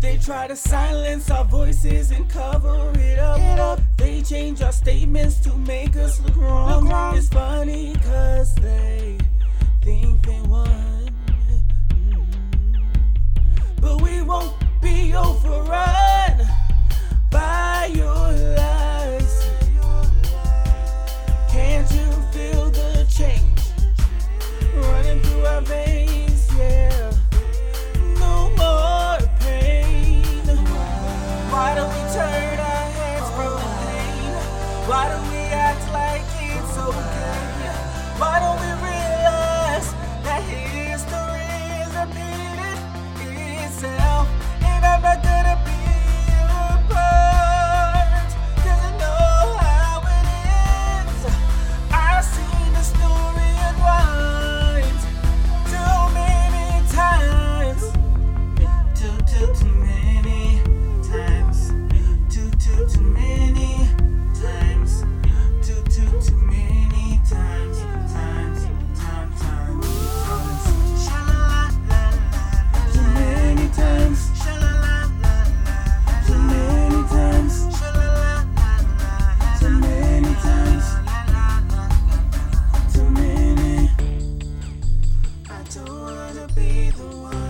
They try to silence our voices and cover it up. It up. They change our statements to make us look wrong. Look wrong. It's funny cause they think they won. Mm-hmm. But we won't Why do we act like it's okay? Why don't we To be the one.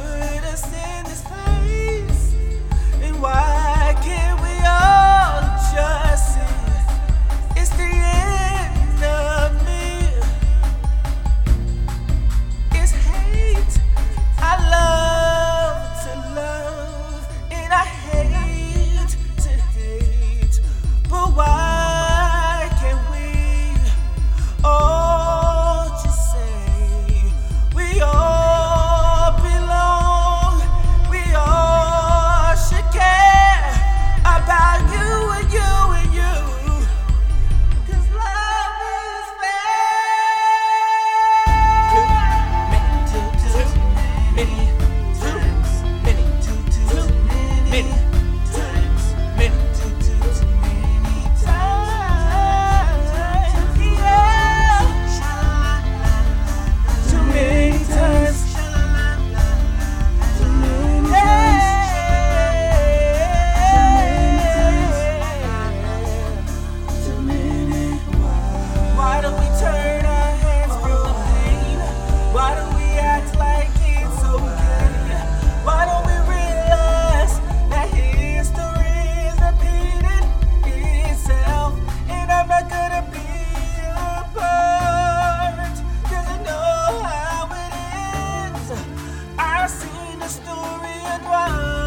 admit the story at once.